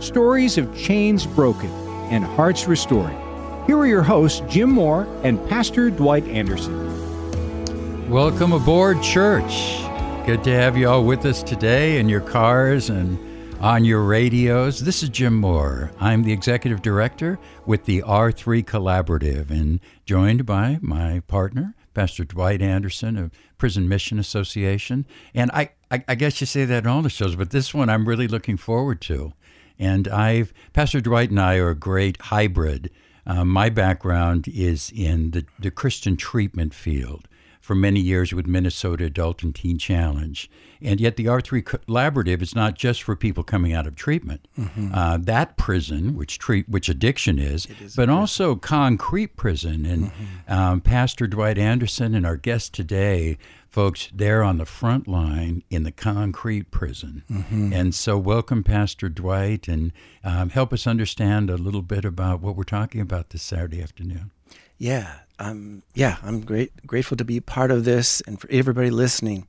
stories of chains broken and hearts restored. Here are your hosts, Jim Moore and Pastor Dwight Anderson. Welcome aboard, church. Good to have you all with us today in your cars and on your radios. This is Jim Moore. I'm the executive director with the R3 Collaborative and joined by my partner, Pastor Dwight Anderson of Prison Mission Association. And I, I, I guess you say that in all the shows, but this one I'm really looking forward to. And I've Pastor Dwight and I are a great hybrid. Uh, my background is in the, the Christian treatment field for many years with Minnesota Adult and Teen Challenge. And yet, the R3 Collaborative is not just for people coming out of treatment. Mm-hmm. Uh, that prison, which treat which addiction is, is but also concrete prison. And mm-hmm. um, Pastor Dwight Anderson and our guest today folks there on the front line in the concrete prison. Mm-hmm. And so, welcome, Pastor Dwight, and um, help us understand a little bit about what we're talking about this Saturday afternoon. Yeah, um, yeah, I'm great, grateful to be part of this, and for everybody listening.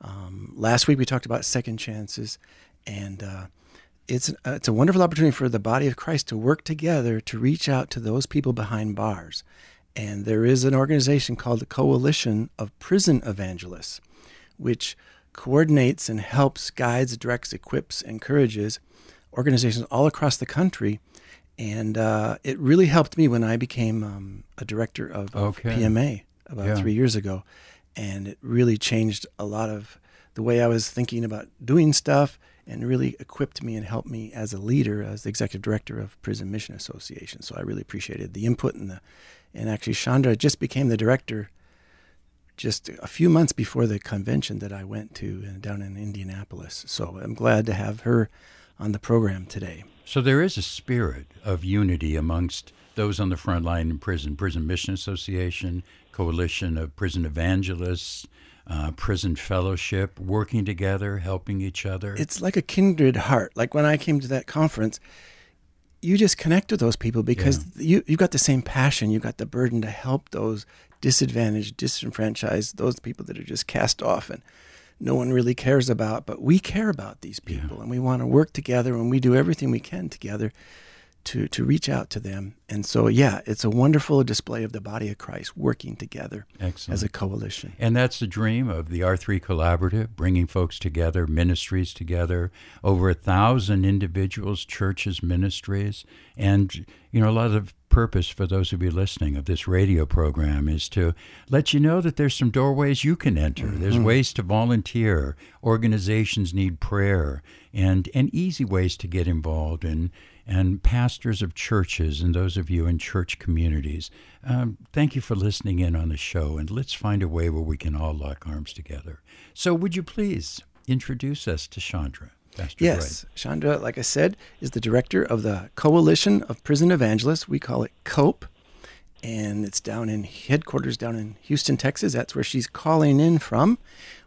Um, last week we talked about second chances, and uh, it's uh, it's a wonderful opportunity for the body of Christ to work together to reach out to those people behind bars. And there is an organization called the Coalition of Prison Evangelists, which coordinates and helps, guides, directs, equips, encourages organizations all across the country. And uh, it really helped me when I became um, a director of, okay. PMA about yeah. three years ago. And it really changed a lot of the way I was thinking about doing stuff and really equipped me and helped me as a leader, as the executive director of Prison Mission Association. So I really appreciated the input and the and actually, Chandra just became the director just a few months before the convention that I went to uh, down in Indianapolis. So I'm glad to have her on the program today. So there is a spirit of unity amongst those on the front line in prison Prison Mission Association, Coalition of Prison Evangelists. Uh, prison fellowship, working together, helping each other. It's like a kindred heart. Like when I came to that conference, you just connect with those people because yeah. you you've got the same passion. You've got the burden to help those disadvantaged, disenfranchised, those people that are just cast off and no one really cares about. But we care about these people, yeah. and we want to work together, and we do everything we can together to to reach out to them. And so, yeah, it's a wonderful display of the body of Christ working together Excellent. as a coalition. And that's the dream of the R3 Collaborative, bringing folks together, ministries together, over a thousand individuals, churches, ministries, and you know a lot of purpose for those of you listening of this radio program is to let you know that there's some doorways you can enter. Mm-hmm. There's ways to volunteer. Organizations need prayer and and easy ways to get involved and and pastors of churches and those of you in church communities. Um, thank you for listening in on the show, and let's find a way where we can all lock arms together. So, would you please introduce us to Chandra? Pastor yes, Chandra, like I said, is the director of the Coalition of Prison Evangelists. We call it COPE, and it's down in headquarters down in Houston, Texas. That's where she's calling in from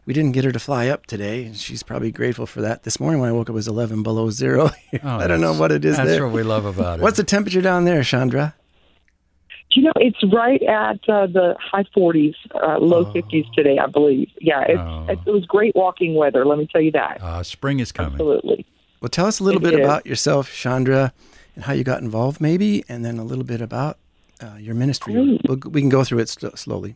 we didn't get her to fly up today, and she's probably grateful for that. This morning when I woke up, it was 11 below zero. Oh, I don't know what it is that's there. what we love about it. What's the temperature down there, Chandra? You know, it's right at uh, the high 40s, uh, low oh. 50s today, I believe. Yeah, it's, oh. it was great walking weather. Let me tell you that. Uh, spring is coming. Absolutely. Well, tell us a little it bit is. about yourself, Chandra, and how you got involved, maybe, and then a little bit about uh, your ministry. We'll, we can go through it slowly.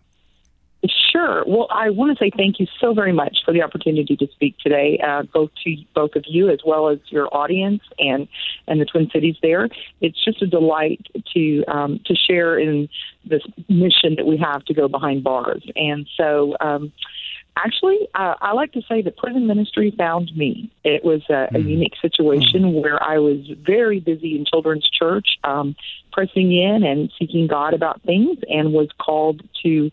Sure. Well, I want to say thank you so very much for the opportunity to speak today, uh, both to both of you as well as your audience and and the Twin Cities. There, it's just a delight to um, to share in this mission that we have to go behind bars. And so, um, actually, uh, I like to say that prison ministry found me. It was a, mm. a unique situation mm. where I was very busy in children's church, um, pressing in and seeking God about things, and was called to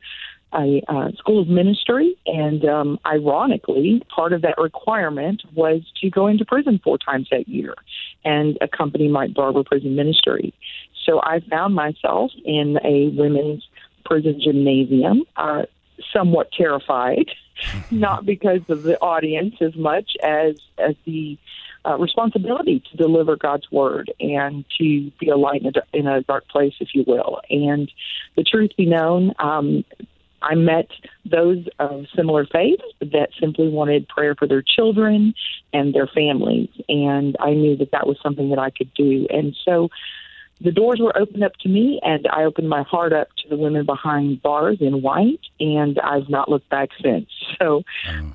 a uh, school of ministry, and um, ironically, part of that requirement was to go into prison four times that year and accompany Mike Barber Prison Ministry. So I found myself in a women's prison gymnasium, uh, somewhat terrified, not because of the audience as much as as the uh, responsibility to deliver God's word and to be a light in a, in a dark place, if you will. And the truth be known, um, I met those of similar faith that simply wanted prayer for their children and their families. And I knew that that was something that I could do. And so the doors were opened up to me, and I opened my heart up to the women behind bars in white, and I've not looked back since. So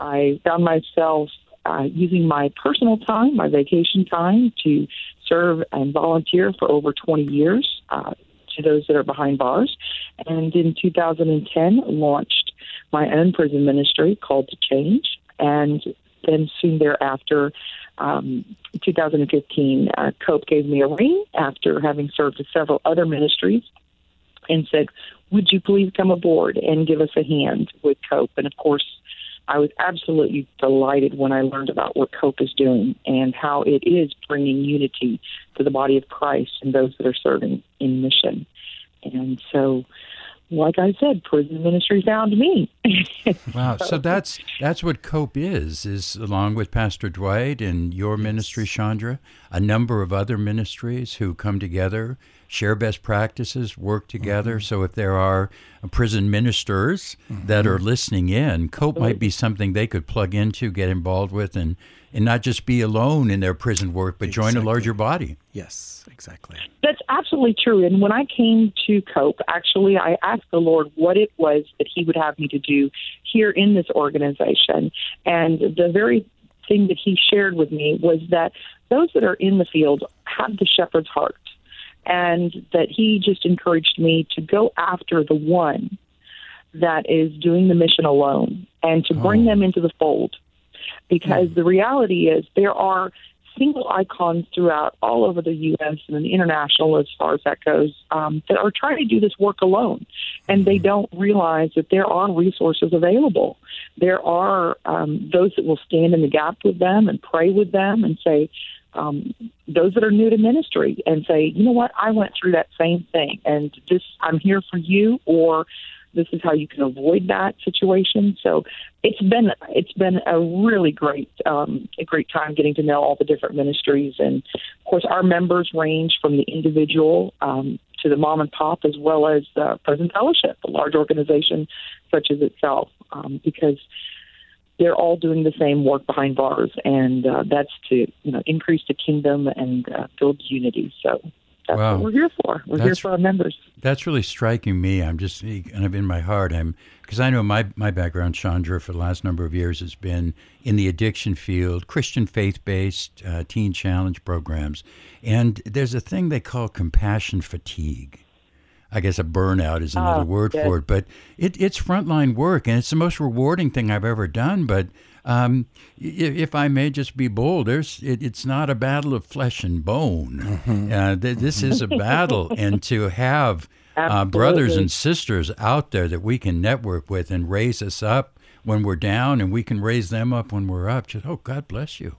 I found myself uh, using my personal time, my vacation time, to serve and volunteer for over 20 years uh, to those that are behind bars. And in 2010, launched my own prison ministry called To Change. And then soon thereafter, um, 2015, uh, Cope gave me a ring after having served with several other ministries and said, Would you please come aboard and give us a hand with Cope? And of course, I was absolutely delighted when I learned about what Cope is doing and how it is bringing unity to the body of Christ and those that are serving in mission. And so, like I said, prison ministry found me. Wow. So that's that's what Cope is, is along with Pastor Dwight and your ministry, Chandra, a number of other ministries who come together, share best practices, work together. Mm-hmm. So if there are prison ministers that mm-hmm. are listening in, Cope might be something they could plug into, get involved with, and and not just be alone in their prison work, but join a larger body. Yes, exactly. That's absolutely true. And when I came to COPE, actually, I asked the Lord what it was that He would have me to do here in this organization. And the very thing that He shared with me was that those that are in the field have the shepherd's heart. And that He just encouraged me to go after the one that is doing the mission alone and to bring Oh. them into the fold. Because the reality is there are single icons throughout all over the U.S. and international, as far as that goes, um, that are trying to do this work alone, and they don't realize that there are resources available. There are um, those that will stand in the gap with them and pray with them and say, um, those that are new to ministry and say, you know what, I went through that same thing, and this I'm here for you, or this is how you can avoid that situation. So it's been it's been a really great um, a great time getting to know all the different ministries, and of course our members range from the individual um, to the mom and pop, as well as the Prison Fellowship, a large organization such as itself, um, because they're all doing the same work behind bars, and uh, that's to you know increase the kingdom and uh, build unity. So that's Wow. what we're here for. We're here That's- for our members. That's really striking me. I'm just kind of in my heart. I'm because I know my my background, Chandra, for the last number of years has been in the addiction field, Christian faith-based uh, teen challenge programs, and there's a thing they call compassion fatigue. I guess a burnout is another Oh, word yes. for it, but it, it's frontline work, and it's the most rewarding thing I've ever done. But um, if I may just be bold, there's it, it's not a battle of flesh and bone. Uh, th- this is a battle, and to have uh, brothers and sisters out there that we can network with and raise us up when we're down, and we can raise them up when we're up. Just oh, God bless you.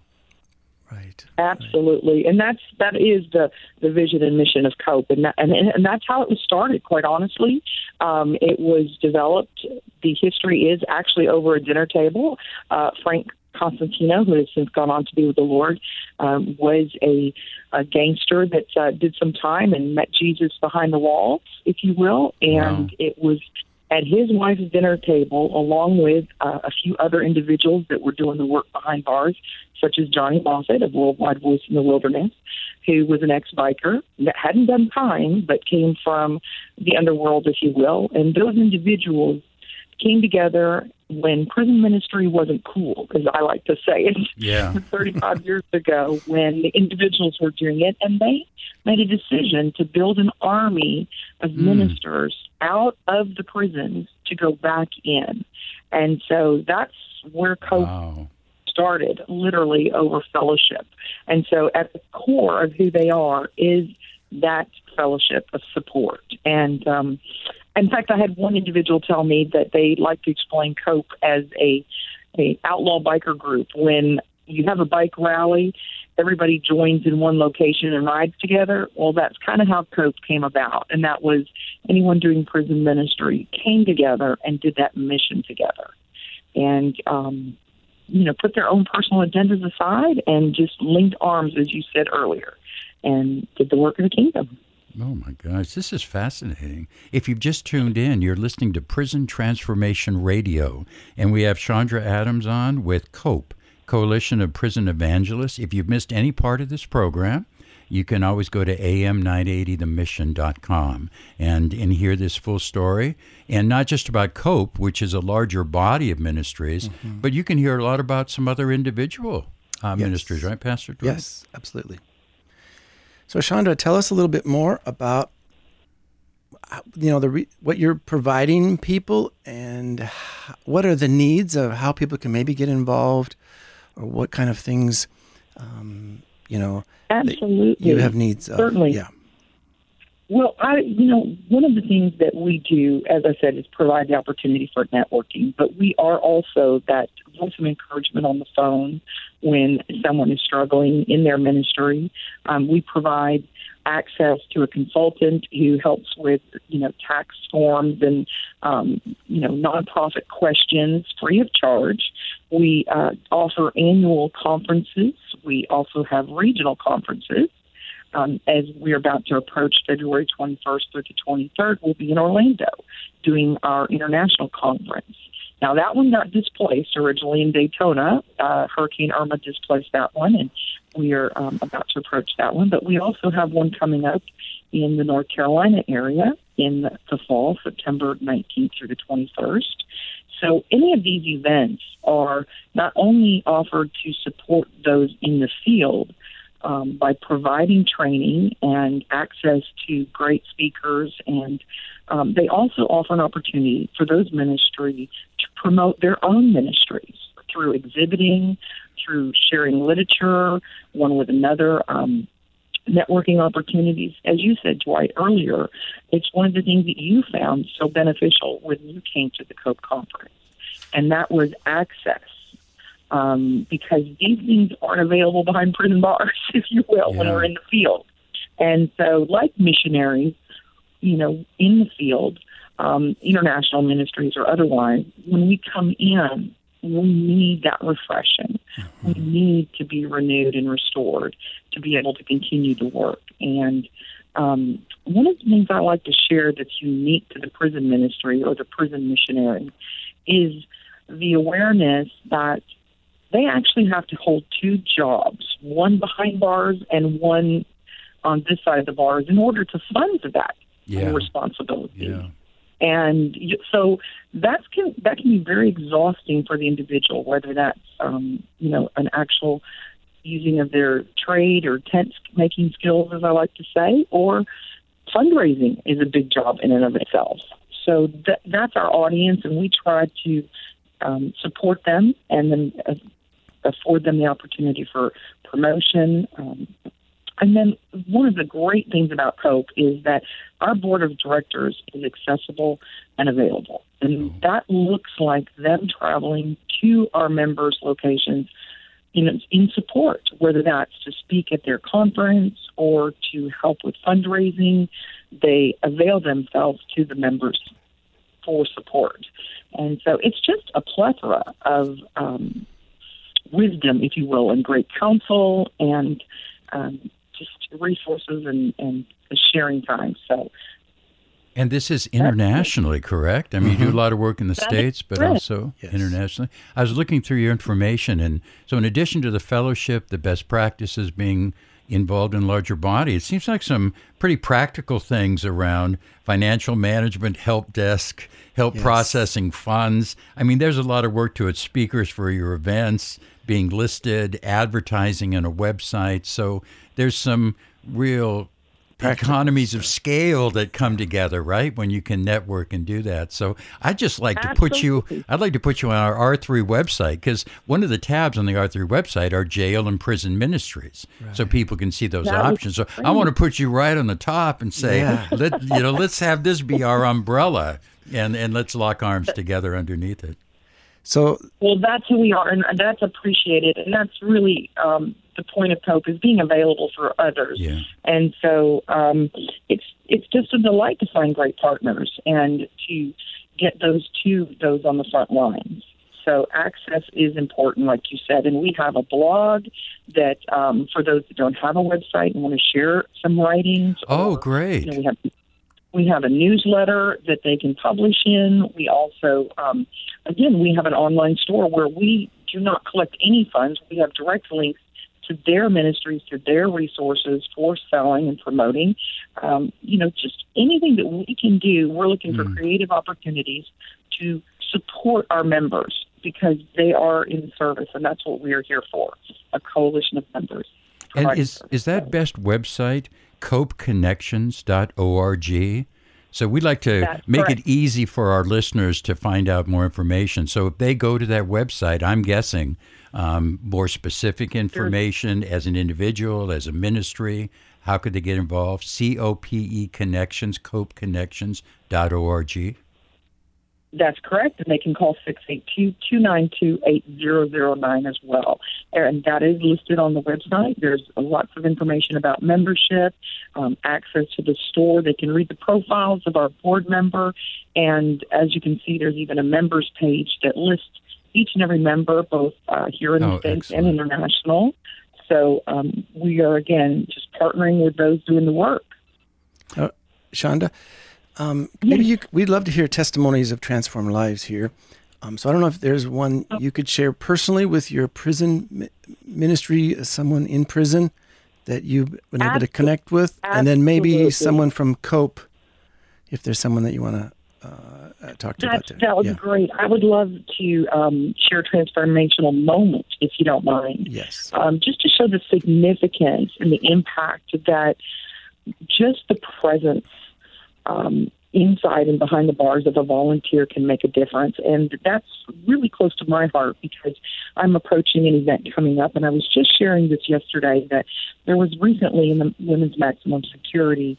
Right. Absolutely, and that's that is the the vision and mission of Cope, and that, and and that's how it was started. Quite honestly, um, it was developed. The history is actually over a dinner table. Uh, Frank Constantino, who has since gone on to be with the Lord, um, was a, a gangster that uh, did some time and met Jesus behind the walls, if you will, and Wow. it was at his wife's dinner table, along with uh, a few other individuals that were doing the work behind bars, such as Johnny Moffat of Worldwide Voice in the Wilderness, who was an ex-biker that hadn't done time but came from the underworld, if you will. And those individuals came together when prison ministry wasn't cool, as I like to say it. Yeah. 35 years ago when the individuals were doing it, and they made a decision to build an army of ministers out of the prisons to go back in. And so that's where COPE Wow. started, literally over fellowship. And so at the core of who they are is that fellowship of support. And um, in fact, I had one individual tell me that they like to explain COPE as a a outlaw biker group. When you have a bike rally, everybody joins in one location and rides together. Well, that's kind of how COPE came about, and that was anyone doing prison ministry came together and did that mission together, and um, you know, put their own personal agendas aside and just linked arms, as you said earlier, and did the work of the kingdom. Oh my gosh, this is fascinating. If you've just tuned in, you're listening to Prison Transformation Radio, and we have Chandra Adams on with COPE, Coalition of Prison Evangelists. If you've missed any part of this program, you can always go to am980themission.com and, and hear this full story. And not just about COPE, which is a larger body of ministries, but you can hear a lot about some other individual uh, Yes. ministries, right, Pastor? Dwayne? Yes, absolutely. So, Chandra, tell us a little bit more about uh, you know the re- what you're providing people and what are the needs of how people can maybe get involved, or what kind of things um, you know Absolutely, you have needs of. Certainly. Yeah. Well, I, you know, one of the things that we do, as I said, is provide the opportunity for networking. But we are also that voice of encouragement on the phone when someone is struggling in their ministry. Um, we provide access to a consultant who helps with, you know, tax forms and, um, you know, nonprofit questions free of charge. We uh, offer annual conferences. We also have regional conferences um, as we're about to approach February 21st through the 23rd, we'll be in Orlando doing our international conference. Now, that one got displaced originally in Daytona. Uh, Hurricane Irma displaced that one, and we are um, about to approach that one. But we also have one coming up in the North Carolina area in the, the fall, September 19th through the 21st. So, any of these events are not only offered to support those in the field, um, by providing training and access to great speakers. And um, they also offer an opportunity for those ministries to promote their own ministries through exhibiting, through sharing literature, one with another. Um, networking opportunities. As you said, Dwight, earlier, it's one of the things that you found so beneficial when you came to the COPE conference, and that was access um, because these things aren't available behind prison bars, if you will, when Yeah. we're in the field. And so, like missionaries, you know, in the field, um, international ministries or otherwise, when we come in, we need that refreshing. We need to be renewed and restored to be able to continue the work. And um, one of the things I like to share that's unique to the prison ministry or the prison missionary is the awareness that they actually have to hold two jobs, one behind bars and one on this side of the bars, in order to fund that Yeah. responsibility. Yeah. And so that's can that can be very exhausting for the individual, whether that's um, you know an actual using of their trade or tent making skills, as I like to say, or fundraising is a big job in and of itself. So that, that's our audience, and we try to um, support them and then uh, afford them the opportunity for promotion. Um, and then one of the great things about COPE is that our board of directors is accessible and available. And that looks like them traveling to our members' locations you know, in support, whether that's to speak at their conference or to help with fundraising. They avail themselves to the members for support. And so it's just a plethora of um, wisdom, if you will, and great counsel and um, just resources and, and a sharing time. So And this is internationally, correct? I mean, you do mm-hmm. a lot of work in the That is States, but correct. also Yes. internationally. I was looking through your information, and so in addition to the fellowship, the best practices being involved in larger body, it seems like some pretty practical things around financial management, help desk, help Yes. processing funds. I mean, there's a lot of work to it. Speakers for your events, being listed, advertising on a website. So there's some real Practical economies of scale that come together, right? When you can network and do that. So I'd just like to put you, Absolutely. I'd like to put you on our R3 website because one of the tabs on the R3 website are jail and prison ministries, so people can see those That options. So I want to put you right on the top and say, Yeah. let you know, let's have this be our umbrella, and and let's lock arms together underneath it. So Well, that's who we are, and that's appreciated, and that's really um, the point of Cope is being available for others. Yeah. And so um, it's it's just a delight to find great partners and to get those to those on the front lines. So access is important, like you said, and we have a blog that um, for those that don't have a website and want to share some writings. Oh, or, great. You know, we have we have a newsletter that they can publish in. We also, um, again, we have an online store where we do not collect any funds. We have direct links to their ministries, to their resources for selling and promoting. Um, you know, just anything that we can do. We're looking for creative opportunities to support our members because they are in service, and that's what we are here for a coalition of members. And is service. is that best website copeconnections.org? So we'd like to That's make correct. it easy for our listeners to find out more information. So if they go to that website, I'm guessing um, more specific information as an individual, as a ministry. How could they get involved? C O P E Connections, copeconnections.org. That's correct, and they can call 682-292-8009 as well. And that is listed on the website. There's lots of information about membership, um, access to the store. They can read the profiles of our board member, and as you can see, there's even a members page that lists each and every member, both uh, here in Oh, the States excellent. and international. So um, we are, again, just partnering with those doing the work. Chandra, um, maybe you, we'd love to hear testimonies of transformed lives here. Um, so I don't know if there's one Oh. you could share personally with your prison mi- ministry, uh, someone in prison that you've been able to connect with, and then maybe absolutely. someone from Cope, if there's someone that you want to uh, uh, talk to That's, about that. that would yeah. be great. I would love to um, share a transformational moment, if you don't mind. Yes. um, just to show the significance and the impact that just the presence um, inside and behind the bars of a volunteer can make a difference. And that's really close to my heart because I'm approaching an event coming up. And I was just sharing this yesterday that there was recently in the Women's Maximum Security,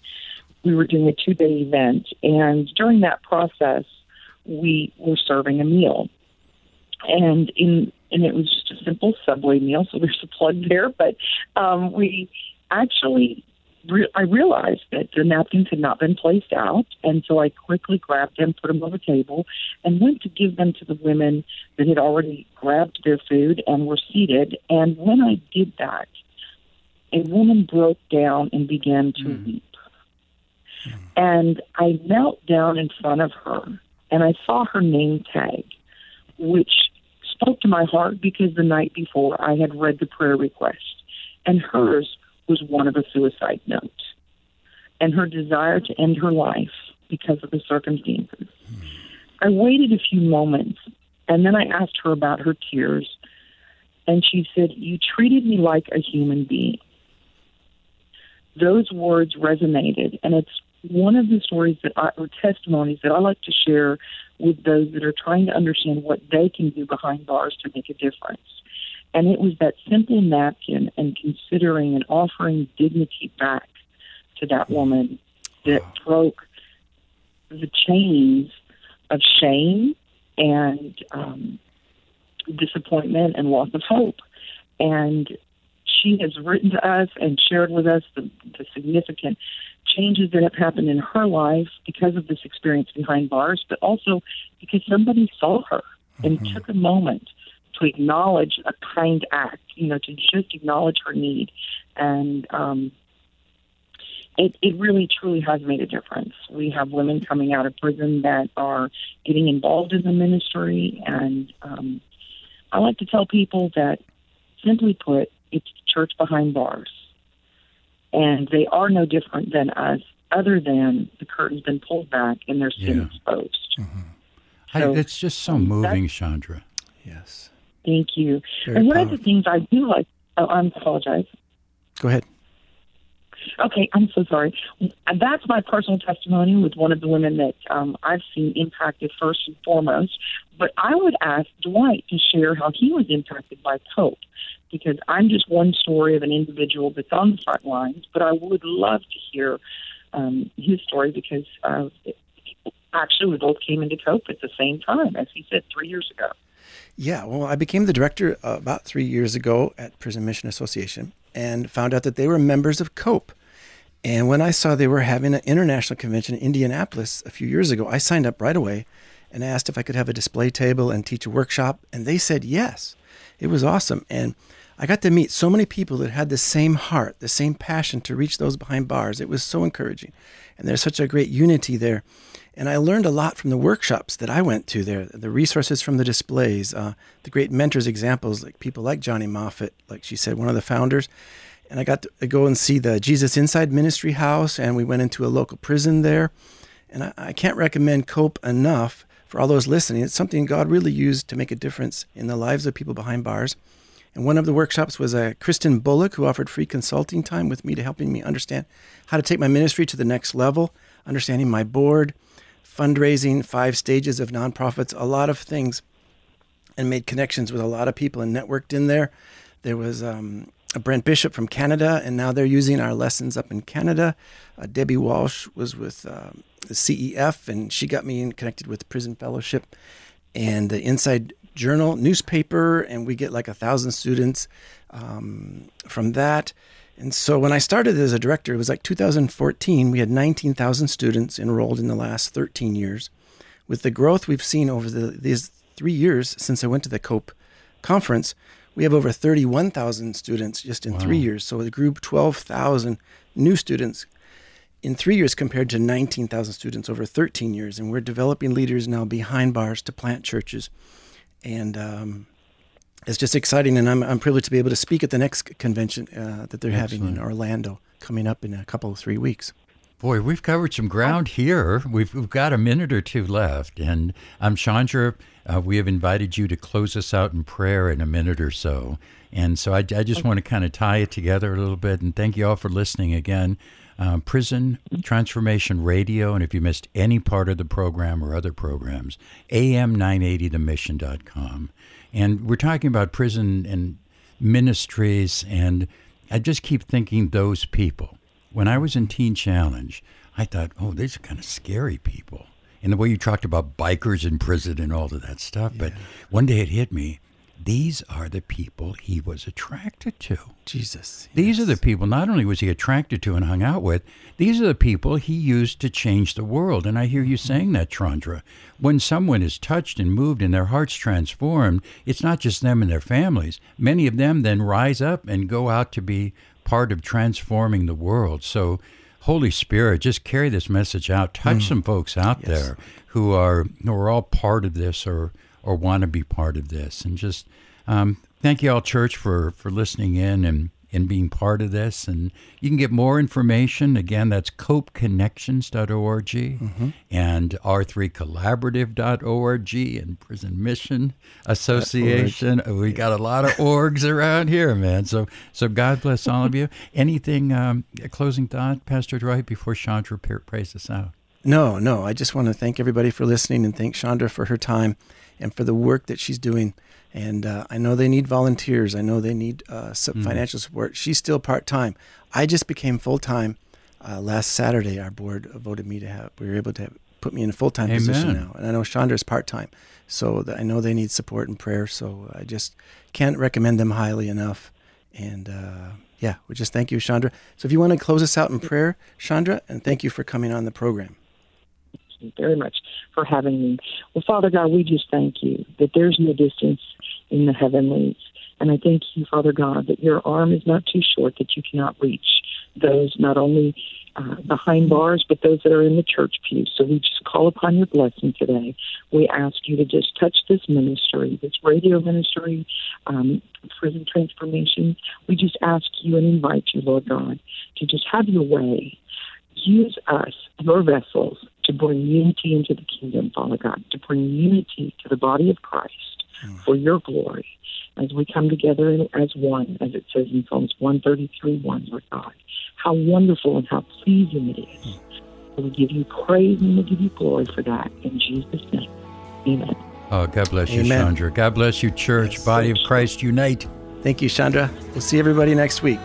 we were doing a two day event. And during that process, we were serving a meal and in and it was just a simple subway meal so there's a plug there but um we actually re- i realized that the napkins had not been placed out and so i quickly grabbed them put them on the table and went to give them to the women that had already grabbed their food and were seated. And when i did that a woman broke down and began to hmm. weep. And i knelt down in front of her and i saw her name tag which spoke to my heart because the night before I had read the prayer request, and hers was one of a suicide note, and her desire to end her life because of the circumstances. I waited a few moments, and then I asked her about her tears, and she said, You treated me like a human being. Those words resonated, and it's one of the stories that I, or testimonies that I like to share with those that are trying to understand what they can do behind bars to make a difference. And it was that simple napkin and considering and offering dignity back to that woman that broke the chains of shame and um, disappointment and loss of hope. And she has written to us and shared with us the, the significant changes that have happened in her life because of this experience behind bars, but also because somebody saw her and took a moment to acknowledge a kind act, you know, to just acknowledge her need. And um, it, it really, truly has made a difference. We have women coming out of prison that are getting involved in the ministry. And um, I like to tell people that, simply put, it's church behind bars and they are no different than us, other than the curtain's been pulled back and their sin Yeah. exposed. I, So, it's just so um, moving, Chandra. Yes. Thank you. Very and one of the things I do like, oh, I apologize. Go ahead. Okay, I'm so sorry. That's my personal testimony with one of the women that um, I've seen impacted first and foremost. But I would ask Dwight to share how he was impacted by COPE because I'm just one story of an individual that's on the front lines. But I would love to hear um, his story because uh, actually we both came into COPE at the same time, as he said, three years ago. Yeah, well, I became the director uh, about three years ago at Prison Mission Association and found out that they were members of COPE. And when I saw they were having an international convention in Indianapolis a few years ago, I signed up right away and asked if I could have a display table and teach a workshop. And they said yes. It was awesome. And I got to meet so many people that had the same heart, the same passion to reach those behind bars. It was so encouraging. And there's such a great unity there. And I learned a lot from the workshops that I went to there, the resources from the displays, uh, the great mentors examples, like people like Johnny Moffat, like she said, one of the founders. And I got to go and see the Jesus Inside Ministry House, and we went into a local prison there. And I, I can't recommend COPE enough for all those listening. It's something God really used to make a difference in the lives of people behind bars. And one of the workshops was a uh, Kristen Bullock who offered free consulting time with me to helping me understand how to take my ministry to the next level, understanding my board, fundraising, five stages of nonprofits, a lot of things, and made connections with a lot of people and networked in there. There was um, a Brent Bishop from Canada, and now they're using our lessons up in Canada. Uh, Debbie Walsh was with uh, the CEF, and she got me connected with Prison Fellowship and the Inside Journal newspaper, and we get like a thousand students um, from that. And so when I started as a director, it was like 2014. We had 19,000 students enrolled in the last 13 years. With the growth we've seen over the, these three years since I went to the COPE conference, we have over 31,000 students just in wow. three years. So it grew 12,000 new students in three years compared to 19,000 students over 13 years. And we're developing leaders now behind bars to plant churches. And um, it's just exciting, and I'm, I'm privileged to be able to speak at the next convention uh, that they're Excellent. having in Orlando coming up in a couple of three weeks. Boy, we've covered some ground here. We've, we've got a minute or two left, and I'm Chandra. Uh, we have invited you to close us out in prayer in a minute or so. And so I, I just want to kind of tie it together a little bit. And thank you all for listening again. Um, Prison Transformation Radio. And if you missed any part of the program or other programs, am980themission.com. And we're talking about prison and ministries, and I just keep thinking those people. When I was in Teen Challenge, I thought, oh, these are kind of scary people. And the way you talked about bikers in prison and all of that stuff. Yeah. But one day it hit me these are the people he was attracted to. Jesus. These yes. are the people not only was he attracted to and hung out with, these are the people he used to change the world. And I hear you saying that, Chandra. When someone is touched and moved and their hearts transformed, it's not just them and their families. Many of them then rise up and go out to be part of transforming the world. So, Holy Spirit, just carry this message out. Touch mm. some folks out yes. there who are who are all part of this or or want to be part of this. And just um, thank you all, church, for for listening in and and being part of this. And you can get more information. Again, that's copeconnections.org mm-hmm. and r3collaborative.org and Prison Mission Association. We got a lot of orgs around here, man. So so God bless all of you. Anything, um, a closing thought, Pastor Dwight, before Chandra prays us out? No, no. I just want to thank everybody for listening and thank Chandra for her time and for the work that she's doing. And uh, I know they need volunteers. I know they need uh, some mm. financial support. She's still part time. I just became full time uh, last Saturday. Our board voted me to have. We were able to have, put me in a full time position now. And I know Chandra's part time, so I know they need support and prayer. So I just can't recommend them highly enough. And uh, yeah, we just thank you, Chandra. So if you want to close us out in prayer, Chandra, and thank you for coming on the program you very much for having me. Well, Father God, we just thank you that there's no distance in the heavenlies. And I thank you, Father God, that your arm is not too short that you cannot reach those not only uh, behind bars, but those that are in the church pews. So we just call upon your blessing today. We ask you to just touch this ministry, this radio ministry, um, prison transformation. We just ask you and invite you, Lord God, to just have your way. Use us, your vessels, to bring unity into the kingdom, Father God, to bring unity to the body of Christ. Hmm. for your glory as we come together as one, as it says in Psalms 133 1, Lord God. How wonderful and how pleasing it is. Hmm. We give you praise and we give you glory for that. In Jesus' name, amen. Oh, God bless you, Amen. Chandra. God bless you, church, Yes. body of Christ, unite. Thank you, Chandra. We'll see everybody next week.